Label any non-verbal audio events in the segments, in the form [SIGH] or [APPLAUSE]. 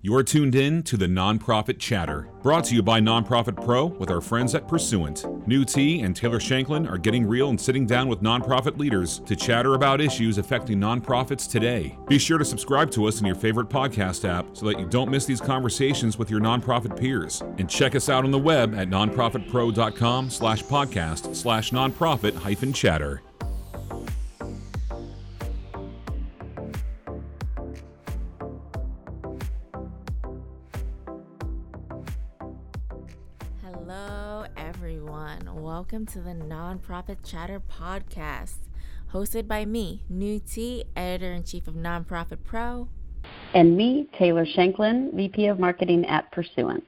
You're tuned in to the Nonprofit Chatter, brought to you by Nonprofit Pro with our friends at Pursuant. Nhu Te and Taylor Shanklin are getting real and sitting down with nonprofit leaders to chatter about issues affecting nonprofits today. Be sure to subscribe to us in your favorite podcast app so that you don't miss these conversations with your nonprofit peers. And check us out on the web at nonprofitpro.com slash podcast slash nonprofit hyphen chatter. Welcome to the Nonprofit Chatter Podcast, hosted by me, Nhu Te, editor in chief of Nonprofit Pro, and me, Taylor Shanklin, VP of Marketing at Pursuant.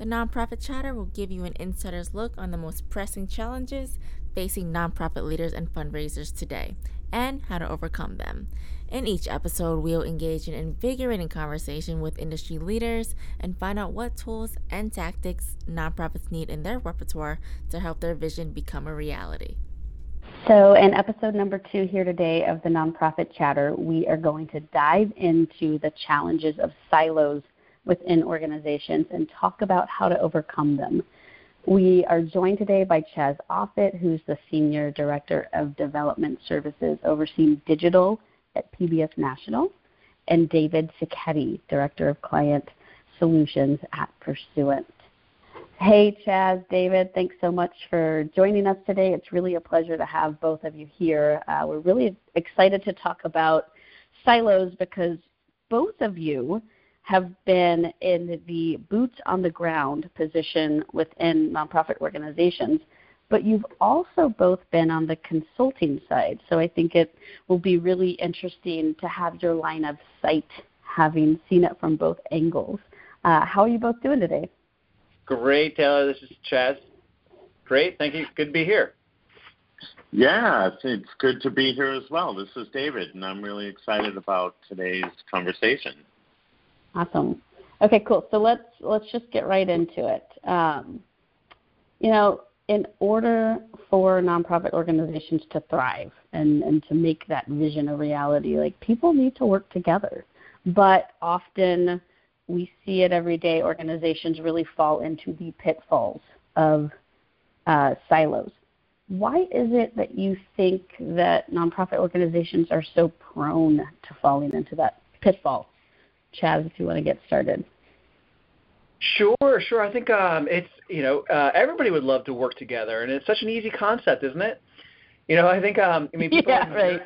The Nonprofit Chatter will give you an insider's look on the most pressing challenges facing nonprofit leaders and fundraisers today and how to overcome them. In each episode, we'll engage in invigorating conversation with industry leaders and find out what tools and tactics nonprofits need in their repertoire to help their vision become a reality. So, in episode number two here today of the Nonprofit Chatter, we are going to dive into the challenges of silos within organizations and talk about how to overcome them. We are joined today by Chas Offut, who's the Senior Director of Development Services overseeing digital at PBS National, and David Sacchetti, Director of Client Solutions at Pursuant. Hey, Chas, David, thanks so much for joining us today. It's really a pleasure to have both of you here. Uh, we're really excited to talk about silos because both of you have been in the boots on the ground position within nonprofit organizations, but you've also both been on the consulting side. So I think it will be really interesting to have your line of sight, having seen it from both angles. Uh, how are you both doing today? Great, Taylor. This is Chas. Great. Thank you. Good to be here. Yeah, it's good to be here as well. This is David, and I'm really excited about today's conversation. Awesome. Okay, cool. So let's let's just get right into it. Um, you know, in order for nonprofit organizations to thrive and, and to make that vision a reality, like people need to work together. But often we see it every day. Organizations really fall into the pitfalls of uh, silos. Why is it that you think that nonprofit organizations are so prone to falling into that pitfall? Chas, if you want to get started. Sure, sure. I think um, it's you know uh, everybody would love to work together, and it's such an easy concept, isn't it? You know, I think um, I mean [LAUGHS] people yeah, right.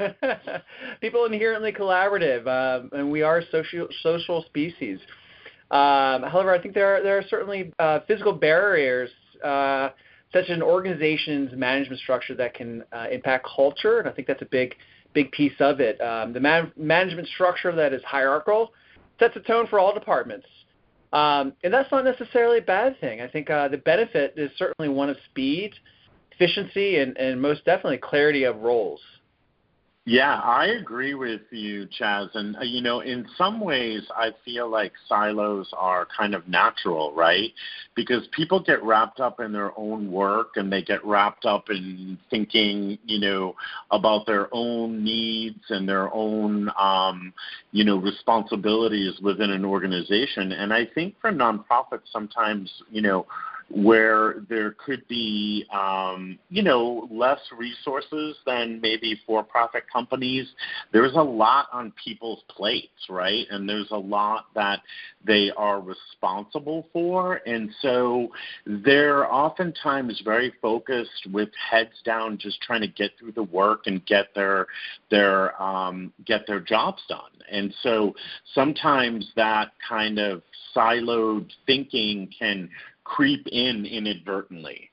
[LAUGHS] people inherently collaborative, um, and we are social social species. Um, however, I think there are there are certainly uh, physical barriers, uh, such as an organization's management structure that can uh, impact culture, and I think that's a big big piece of it. Um, the man- management structure that is hierarchical sets a tone for all departments. Um, and that's not necessarily a bad thing. I think uh, the benefit is certainly one of speed, efficiency, and, and most definitely clarity of roles. Yeah, I agree with you, Chas. And, uh, you know, in some ways, I feel like silos are kind of natural, right? Because people get wrapped up in their own work and they get wrapped up in thinking, you know, about their own needs and their own, um, you know, responsibilities within an organization. And I think for nonprofits, sometimes, you know, where there could be, um, you know, less resources than maybe for-profit companies. There's a lot on people's plates, right? And there's a lot that they are responsible for, and so they're oftentimes very focused with heads down, just trying to get through the work and get their their um, get their jobs done. And so sometimes that kind of siloed thinking can creep in inadvertently.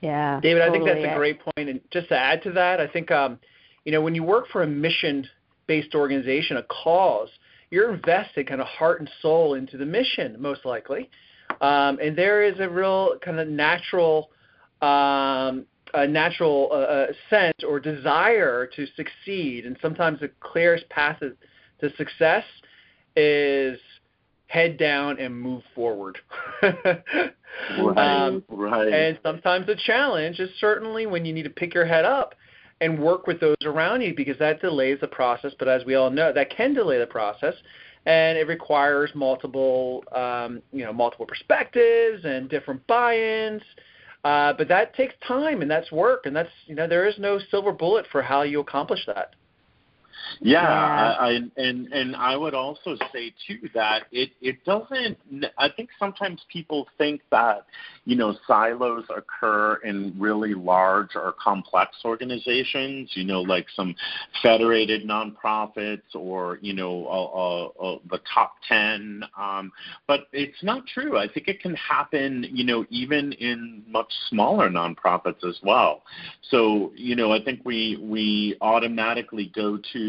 Yeah. David, totally. I think that's a great point. And just to add to that, I think um, you know when you work for a mission-based organization, a cause, you're invested kind of heart and soul into the mission, most likely. Um, and there is a real kind of natural, um, a natural uh, uh sense or desire to succeed. And sometimes the clearest path to success is head down and move forward. [LAUGHS] right, um, right. And sometimes the challenge is certainly when you need to pick your head up and work with those around you because that delays the process. But as we all know, that can delay the process. and it requires multiple, um, you know, multiple perspectives and different buy-ins. Uh, but that takes time and that's work, and that's you know there is no silver bullet for how you accomplish that. Yeah, yeah. I, and and I would also say too that it it doesn't. I think sometimes people think that you know silos occur in really large or complex organizations. You know, like some federated nonprofits or you know uh, uh, uh, the top ten. Um, but it's not true. I think it can happen. You know, even in much smaller nonprofits as well. So you know, I think we we automatically go to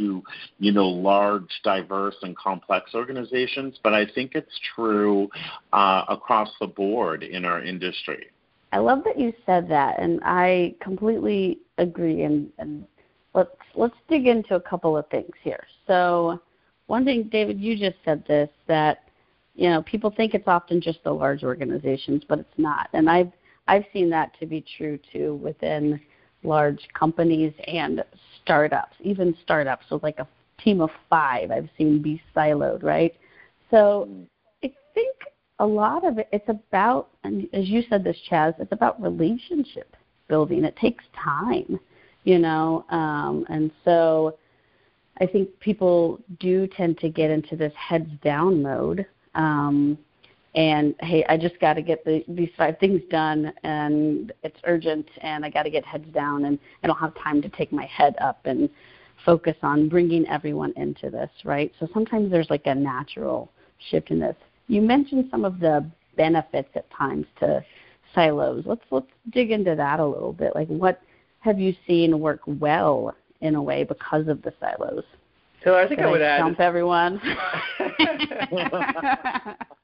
you know large, diverse, and complex organizations, but I think it's true uh, across the board in our industry. I love that you said that, and I completely agree. And, and let's let's dig into a couple of things here. So, one thing, David, you just said this that you know people think it's often just the large organizations, but it's not. And I've I've seen that to be true too within large companies and startups, even startups with like a team of five I've seen be siloed, right? So I think a lot of it it's about and as you said this Chas, it's about relationship building. It takes time, you know. Um and so I think people do tend to get into this heads down mode. Um and hey, I just got to get the, these five things done, and it's urgent, and I got to get heads down, and I don't have time to take my head up and focus on bringing everyone into this, right? So sometimes there's like a natural shift in this. You mentioned some of the benefits at times to silos. Let's let's dig into that a little bit. Like, what have you seen work well in a way because of the silos? So I think Did I would I add. Jump everyone. [LAUGHS] [LAUGHS] [LAUGHS]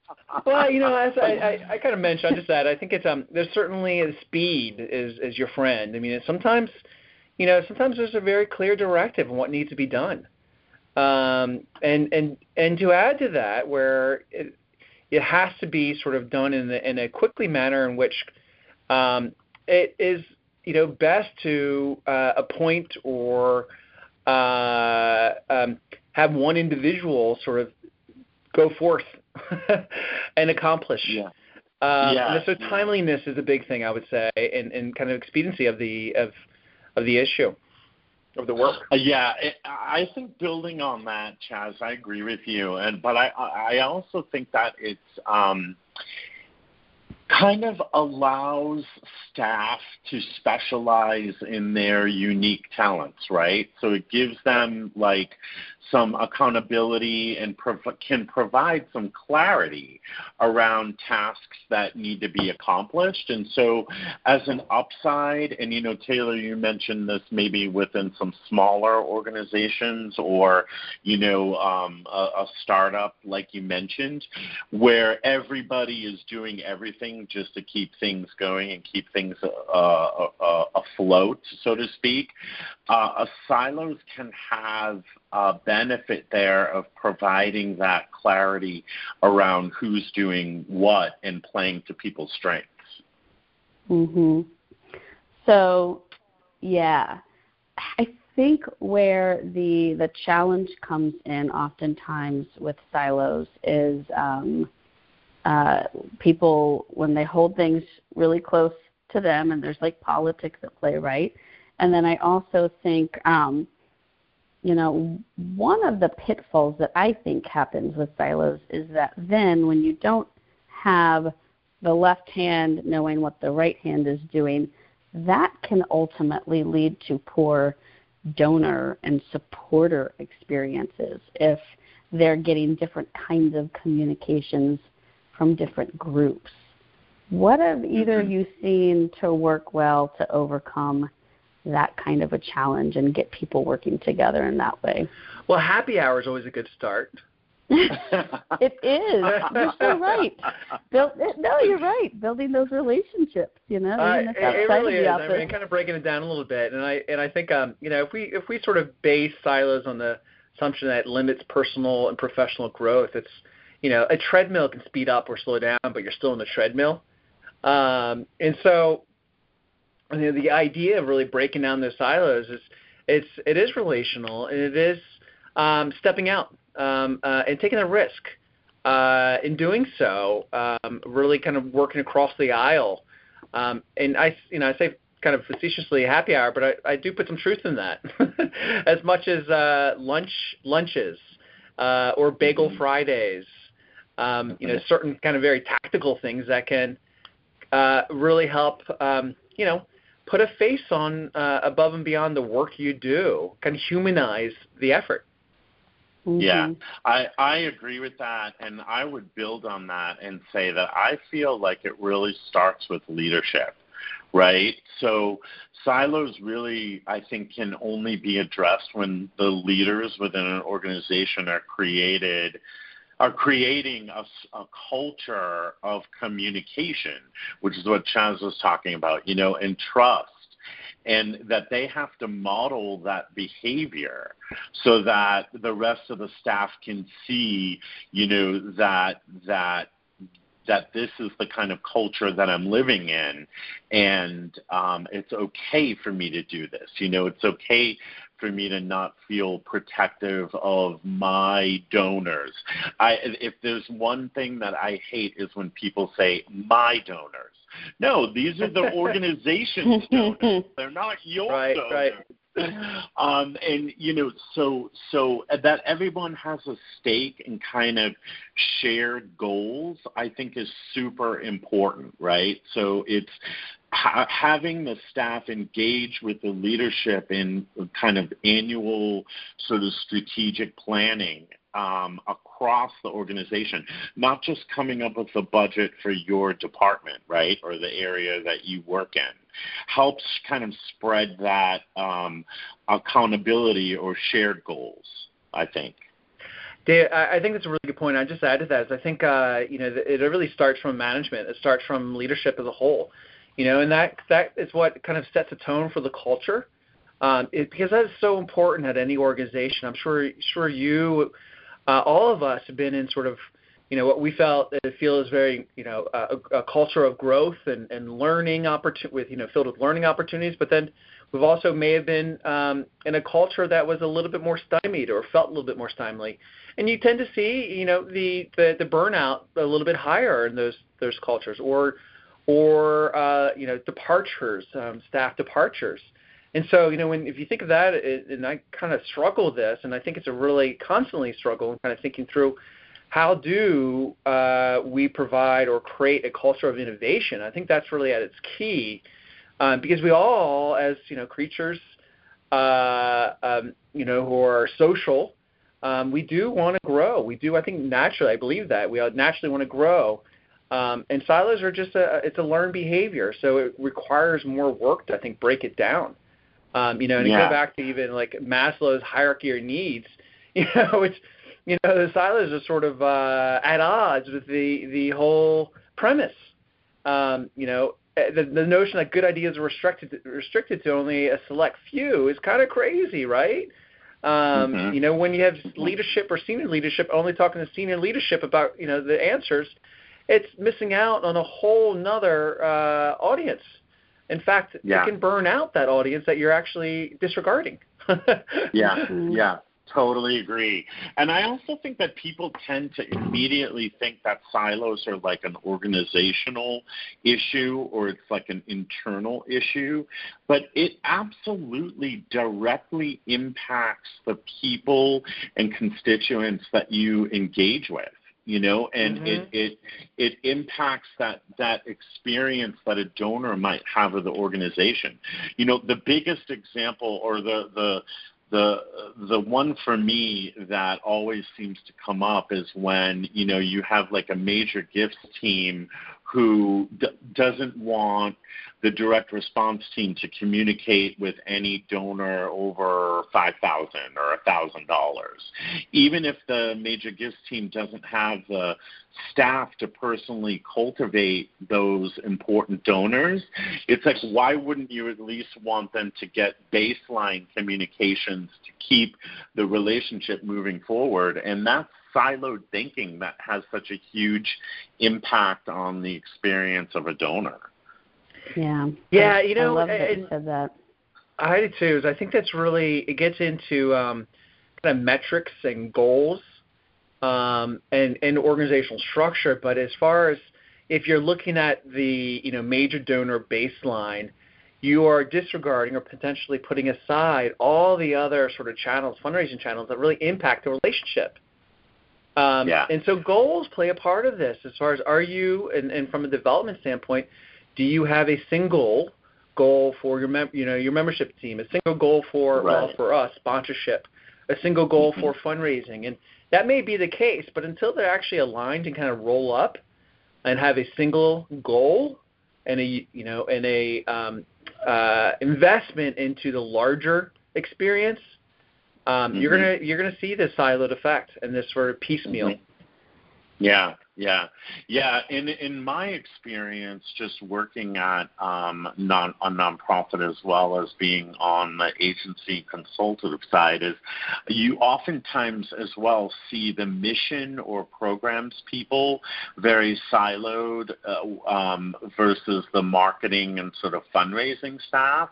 well, you know, as I, I, I kind of mentioned, I just said I think it's um there's certainly the speed is is your friend. I mean, sometimes, you know, sometimes there's a very clear directive on what needs to be done, um, and and and to add to that, where it, it has to be sort of done in a, in a quickly manner in which um, it is you know best to uh, appoint or uh, um, have one individual sort of go forth and accomplish. Yeah. Um, yeah, and so timeliness is a big thing, I would say, and, and kind of expediency of the of of the issue of the work. Uh, yeah, it, I think building on that, Chas, I agree with you, and but I I also think that it's um, kind of allows staff to specialize in their unique talents, right? So it gives them like some accountability and prov- can provide some clarity around tasks that need to be accomplished. And so, as an upside, and you know, Taylor, you mentioned this maybe within some smaller organizations or you know, um, a, a startup like you mentioned, where everybody is doing everything just to keep things going and keep things uh, uh, uh afloat, so to speak. Uh, silos can have benefit there of providing that clarity around who's doing what and playing to people's strengths. Mhm. So, yeah, I think where the the challenge comes in oftentimes with silos is um, uh, people when they hold things really close to them, and there's like politics at play, right? And then I also think um, you know, one of the pitfalls that I think happens with silos is that then when you don't have the left hand knowing what the right hand is doing, that can ultimately lead to poor donor and supporter experiences if they're getting different kinds of communications from different groups. What have either mm-hmm. you seen to work well to overcome that kind of a challenge and get people working together in that way. Well, happy hour is always a good start. [LAUGHS] it is. You're so right. Build, no, you're right. Building those relationships, you know. Uh, it, it really is. I mean, kind of breaking it down a little bit, and I and I think um, you know if we if we sort of base silos on the assumption that limits personal and professional growth, it's you know a treadmill can speed up or slow down, but you're still in the treadmill. Um, and so you know, the idea of really breaking down those silos is it's it is relational and it is um, stepping out um, uh, and taking a risk. Uh, in doing so, um, really kind of working across the aisle. Um, and I, you know, I say kind of facetiously happy hour, but I, I do put some truth in that. [LAUGHS] as much as uh, lunch lunches uh, or bagel mm-hmm. Fridays, um, you know, certain kind of very tactical things that can uh, really help, um, you know, put a face on uh, above and beyond the work you do, kind of humanize the effort. Mm-hmm. Yeah, I I agree with that, and I would build on that and say that I feel like it really starts with leadership, right? So silos really, I think, can only be addressed when the leaders within an organization are created are creating a, a, culture of communication, which is what Chas was talking about, you know, and trust and that they have to model that behavior so that the rest of the staff can see, you know, that that that this is the kind of culture that I'm living in, and um, it's okay for me to do this. You know, it's okay for me to not feel protective of my donors. I, if there's one thing that I hate is when people say my donors no, these are the [LAUGHS] organization's donors. They're not your right, donors. Right. Um, and you know, so so that everyone has a stake and kind of shared goals, I think, is super important, right? So it's ha- having the staff engage with the leadership in kind of annual sort of strategic planning um, across the organization, not just coming up with the budget for your department, right, or the area that you work in. Helps kind of spread that um, accountability or shared goals, I think. Dave, I think that's a really good point. I just add to that is I think uh, you know it really starts from management. It starts from leadership as a whole, you know, and that that is what kind of sets a tone for the culture, um, it, because that is so important at any organization. I'm sure sure you uh, all of us have been in sort of you know what we felt uh, feel is very you know a, a culture of growth and, and learning opportunity with you know filled with learning opportunities but then we've also may have been um, in a culture that was a little bit more stymied or felt a little bit more stymied and you tend to see you know the the, the burnout a little bit higher in those those cultures or or uh, you know departures um, staff departures and so, you know, when if you think of that, it, and I kind of struggle with this, and I think it's a really constantly struggle, and kind of thinking through how do uh, we provide or create a culture of innovation. I think that's really at its key, um, because we all, as you know, creatures, uh, um, you know, who are social, um, we do want to grow. We do, I think, naturally. I believe that we naturally want to grow. Um, and silos are just a it's a learned behavior, so it requires more work to I think break it down. Um, you know, and yeah. go back to even like Maslow's hierarchy of needs, [LAUGHS] you know, which you know, the silos are sort of uh, at odds with the the whole premise. Um, you know, eh, the, the notion that good ideas are restricted to, restricted to only a select few is kind of crazy, right? Um, mm-hmm. You know, when you have leadership or senior leadership only talking to senior leadership about you know the answers, it's missing out on a whole nother uh, audience. In fact, yeah. it can burn out that audience that you're actually disregarding. [LAUGHS] yeah, mm-hmm. yeah, totally agree. And I also think that people tend to immediately think that silos are like an organizational issue or it's like an internal issue, but it absolutely directly impacts the people and constituents that you engage with you know and mm-hmm. it it it impacts that that experience that a donor might have of the organization you know the biggest example or the the the the one for me that always seems to come up is when you know you have like a major gifts team who d- doesn't want the direct response team to communicate with any donor over five thousand or a thousand dollars, even if the major gifts team doesn't have the staff to personally cultivate those important donors. It's like why wouldn't you at least want them to get baseline communications to keep the relationship moving forward? And that's siloed thinking that has such a huge impact on the experience of a donor. Yeah. Yeah, you know, I love that you said that. I do too. I think that's really it gets into um, kind of metrics and goals um, and and organizational structure. But as far as if you're looking at the you know major donor baseline, you are disregarding or potentially putting aside all the other sort of channels, fundraising channels that really impact the relationship. Um, yeah. And so goals play a part of this. As far as are you, and, and from a development standpoint, do you have a single goal for your mem- you know your membership team, a single goal for right. well, for us sponsorship, a single goal mm-hmm. for fundraising, and that may be the case. But until they're actually aligned and kind of roll up, and have a single goal and a you know and a um, uh, investment into the larger experience, um, mm-hmm. you're gonna you're gonna see this siloed effect and this sort of piecemeal. Mm-hmm. Yeah, yeah, yeah. In in my experience, just working at um, non a nonprofit as well as being on the agency consultative side, is you oftentimes as well see the mission or programs people very siloed uh, um, versus the marketing and sort of fundraising staff.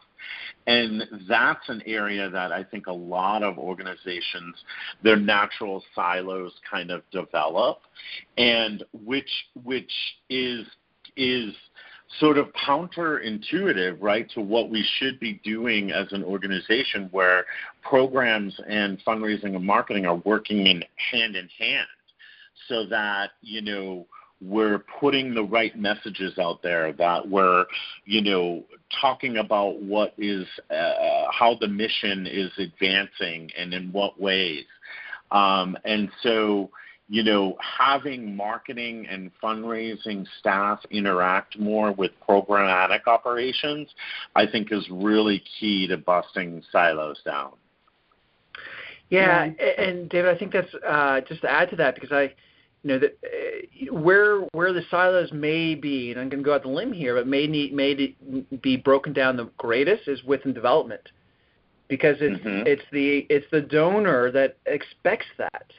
And that's an area that I think a lot of organizations, their natural silos kind of develop, and which which is is sort of counterintuitive, right, to what we should be doing as an organization where programs and fundraising and marketing are working in hand in hand so that, you know, we're putting the right messages out there that we're you know talking about what is uh, how the mission is advancing and in what ways. Um, and so you know having marketing and fundraising staff interact more with programmatic operations i think is really key to busting silos down. Yeah, and David, I think that's uh, just to add to that because I, you know, the, uh, where where the silos may be, and I'm going to go out the limb here, but may need may be broken down the greatest is within development, because it's mm-hmm. it's the it's the donor that expects that,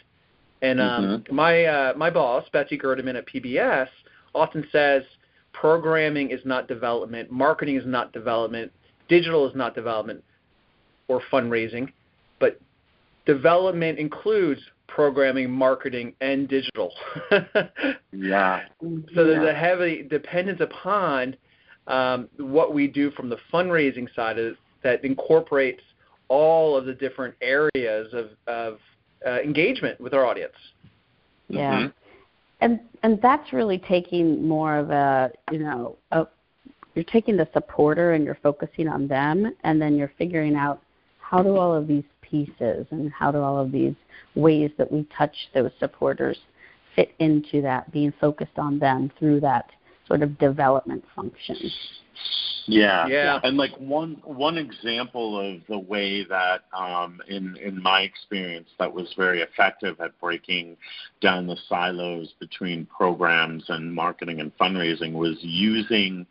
and um, mm-hmm. my uh, my boss Betsy Gerdeman at PBS often says programming is not development, marketing is not development, digital is not development, or fundraising, but development includes programming, marketing, and digital. [LAUGHS] yeah. So there's a heavy dependence upon um, what we do from the fundraising side of, that incorporates all of the different areas of, of uh, engagement with our audience. Yeah. Mm-hmm. And and that's really taking more of a you know a, you're taking the supporter and you're focusing on them, and then you're figuring out how do all of these pieces and how do all of these ways that we touch those supporters fit into that, being focused on them through that sort of development function. Yeah, yeah. And like one one example of the way that, um, in in my experience, that was very effective at breaking down the silos between programs and marketing and fundraising was using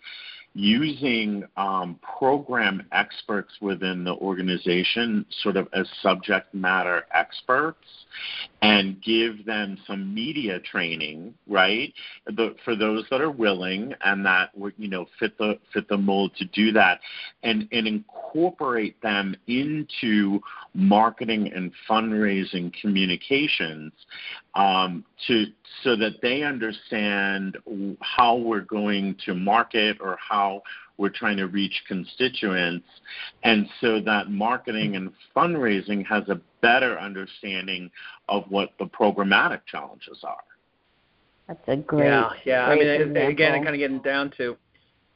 using um, program experts within the organization sort of as subject matter experts and give them some media training, right? The, for those that are willing and that you know fit the fit the mold to do that, and and incorporate them into marketing and fundraising communications um, to so that they understand how we're going to market or how we're trying to reach constituents, and so that marketing and fundraising has a better understanding of what the programmatic challenges are. That's a great. Yeah, yeah. Great I mean, example. again, it kind of getting down to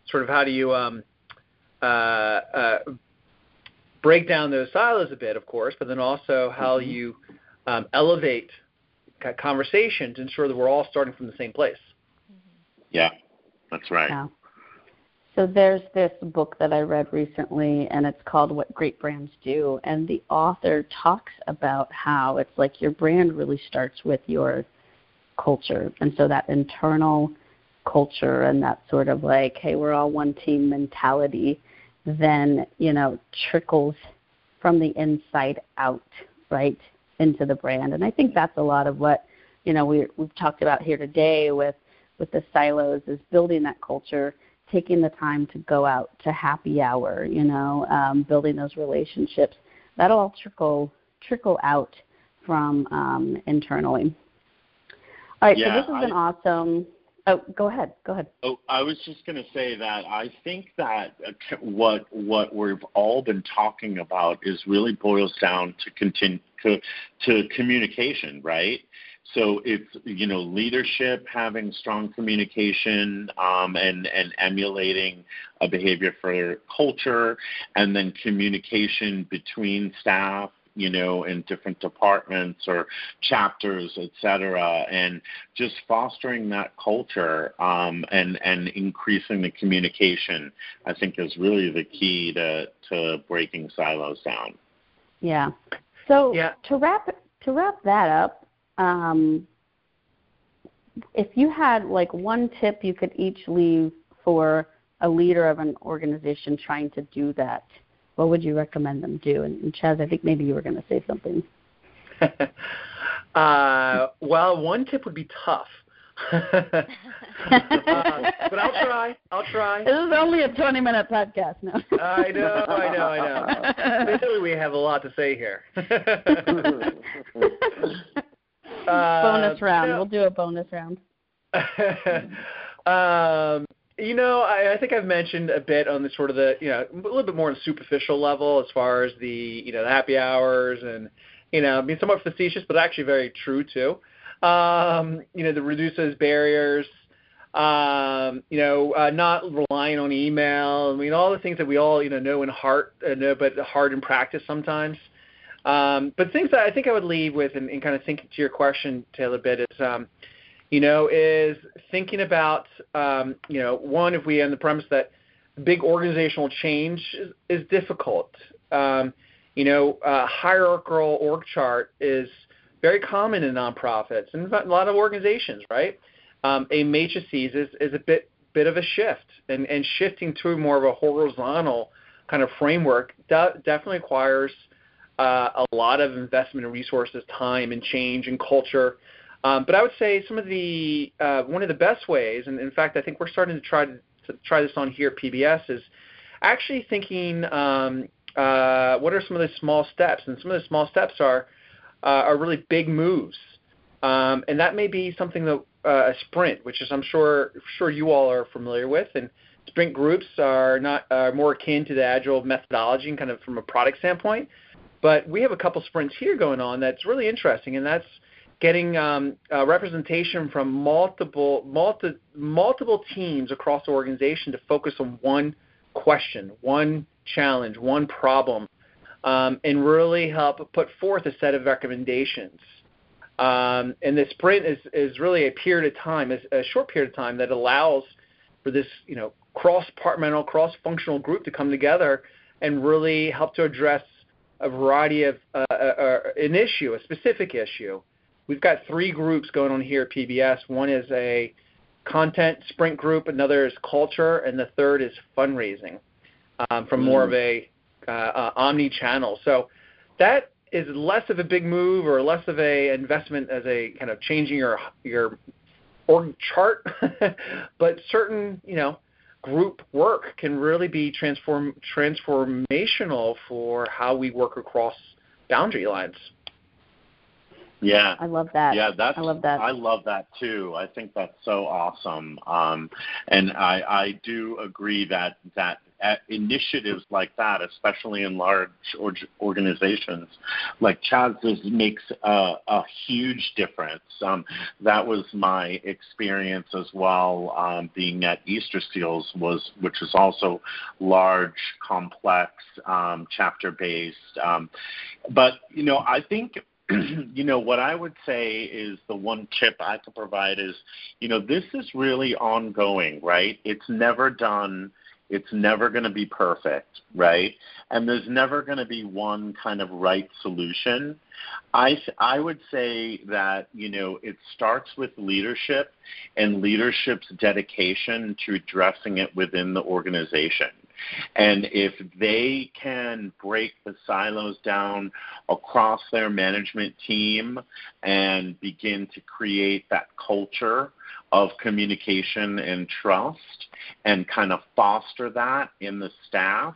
sort of how do you um, uh, uh, break down those silos a bit, of course, but then also how mm-hmm. you um, elevate conversation to ensure that we're all starting from the same place. Yeah, that's right. Yeah. So there's this book that I read recently, and it's called What Great Brands Do. And the author talks about how it's like your brand really starts with your culture. And so that internal culture and that sort of like, hey, we're all one team mentality, then, you know, trickles from the inside out, right, into the brand. And I think that's a lot of what, you know, we, we've talked about here today with, with the silos is building that culture taking the time to go out to happy hour, you know, um, building those relationships. That'll all trickle trickle out from um, internally. All right, yeah, so this has been awesome. Oh, go ahead. Go ahead. Oh, I was just going to say that I think that uh, what what we've all been talking about is really boils down to continue to, to communication, right? So it's you know leadership having strong communication um, and and emulating a behavior for culture, and then communication between staff you know, in different departments or chapters, et cetera, and just fostering that culture um, and and increasing the communication, I think, is really the key to to breaking silos down. Yeah. So yeah. to wrap to wrap that up, um, if you had like one tip you could each leave for a leader of an organization trying to do that, what would you recommend them do? And, and Chas, I think maybe you were going to say something. [LAUGHS] uh, well, one tip would be tough. [LAUGHS] uh, but I'll try. I'll try. This is only a 20 minute podcast now. I know, I know, I know. [LAUGHS] Clearly, we have a lot to say here. Bonus uh, round. You know, we'll do a bonus round. [LAUGHS] um, you know, I, I think I've mentioned a bit on the sort of the, you know, a little bit more on a superficial level as far as the, you know, the happy hours and, you know, being somewhat facetious, but actually very true too. Um, you know, the reduces barriers, um, you know, uh, not relying on email. I mean, all the things that we all, you know, know in heart, uh, know, but hard in practice sometimes. Um, but things that I think I would leave with, and, and kind of thinking to your question, Taylor, a bit is, um, you know, is thinking about, um, you know, one, if we on the premise that big organizational change is, is difficult. Um, you know, uh, hierarchical org chart is very common in nonprofits and a lot of organizations, right? Um, a matrices is, is a bit bit of a shift, and, and shifting to more of a horizontal kind of framework de- definitely requires uh, a lot of investment and resources, time, and change and culture. Um, but I would say some of the uh, one of the best ways, and in fact, I think we're starting to try to, try this on here at PBS, is actually thinking um, uh, what are some of the small steps, and some of the small steps are uh, are really big moves, um, and that may be something that uh, a sprint, which is I'm sure sure you all are familiar with, and sprint groups are not are more akin to the agile methodology, and kind of from a product standpoint. But we have a couple sprints here going on that's really interesting, and that's getting um, uh, representation from multiple multi, multiple teams across the organization to focus on one question, one challenge, one problem, um, and really help put forth a set of recommendations. Um, and the sprint is, is really a period of time, is a short period of time that allows for this, you know, cross-departmental, cross-functional group to come together and really help to address a variety of uh, uh, uh an issue, a specific issue we've got three groups going on here at PBS. One is a content sprint group, another is culture, and the third is fundraising um, from mm. more of a uh, uh, omni-channel. So that is less of a big move or less of a investment as a kind of changing your your org chart, [LAUGHS] but certain you know group work can really be transform transformational for how we work across boundary lines. Yeah, I love that. Yeah, that's I love that. I love that too. I think that's so awesome. Um, and I I do agree that that initiatives like that, especially in large or, organizations like Chas's, makes a, a huge difference. Um, that was my experience as well, um, being at Easter Seals, was which is also large, complex, um, chapter based. Um, but you know, I think [CLEARS THROAT] you know, what I would say is the one tip I could provide is, you know, this is really ongoing, right? It's never done. It's never going to be perfect, right? And there's never going to be one kind of right solution. I I would say that you know it starts with leadership and leadership's dedication to addressing it within the organization. And if they can break the silos down across their management team and begin to create that culture of communication and trust and kind of foster that in the staff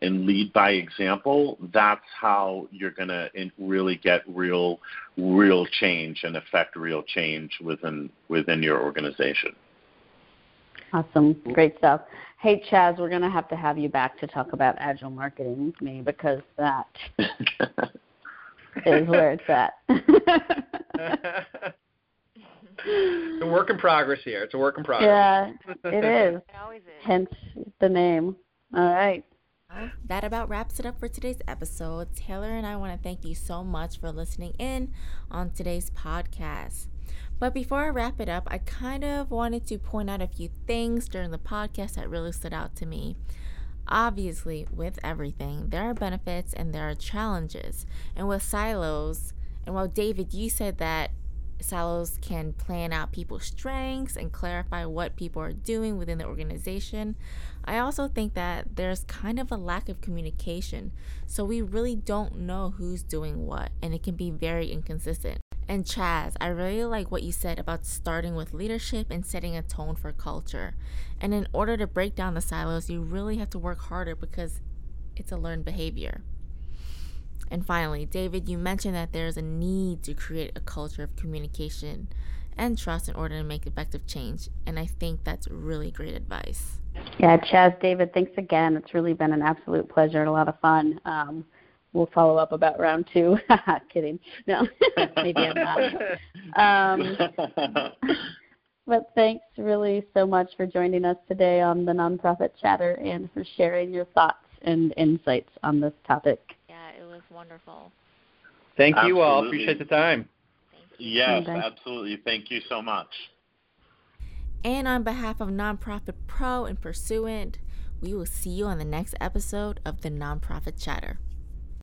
and lead by example, that's how you're going to really get real, real change and affect real change within within your organization. Awesome, great stuff. Hey Chas, we're going to have to have you back to talk about agile marketing with me because that [LAUGHS] is where it's at. [LAUGHS] it's a work in progress here. It's a work in progress. Yeah, it is. [LAUGHS] it always is. Hence the name. All right. Well, that about wraps it up for today's episode. Taylor and I want to thank you so much for listening in on today's podcast. But before I wrap it up, I kind of wanted to point out a few things during the podcast that really stood out to me. Obviously, with everything, there are benefits and there are challenges. And with silos, and while David, you said that silos can plan out people's strengths and clarify what people are doing within the organization, I also think that there's kind of a lack of communication. So we really don't know who's doing what, and it can be very inconsistent. And Chas, I really like what you said about starting with leadership and setting a tone for culture. And in order to break down the silos, you really have to work harder because it's a learned behavior. And finally, David, you mentioned that there's a need to create a culture of communication and trust in order to make effective change. And I think that's really great advice. Yeah, Chas, David, thanks again. It's really been an absolute pleasure and a lot of fun. Um, we'll follow up about round two. [LAUGHS] Kidding. No, [LAUGHS] maybe I'm not. Um, [LAUGHS] but thanks really so much for joining us today on the Nonprofit Chatter and for sharing your thoughts and insights on this topic. Yeah, it was wonderful. Thank you absolutely. all. Appreciate the time. Yes, absolutely. Thank you so much. And on behalf of Nonprofit Pro and Pursuant, we will see you on the next episode of the Nonprofit Chatter.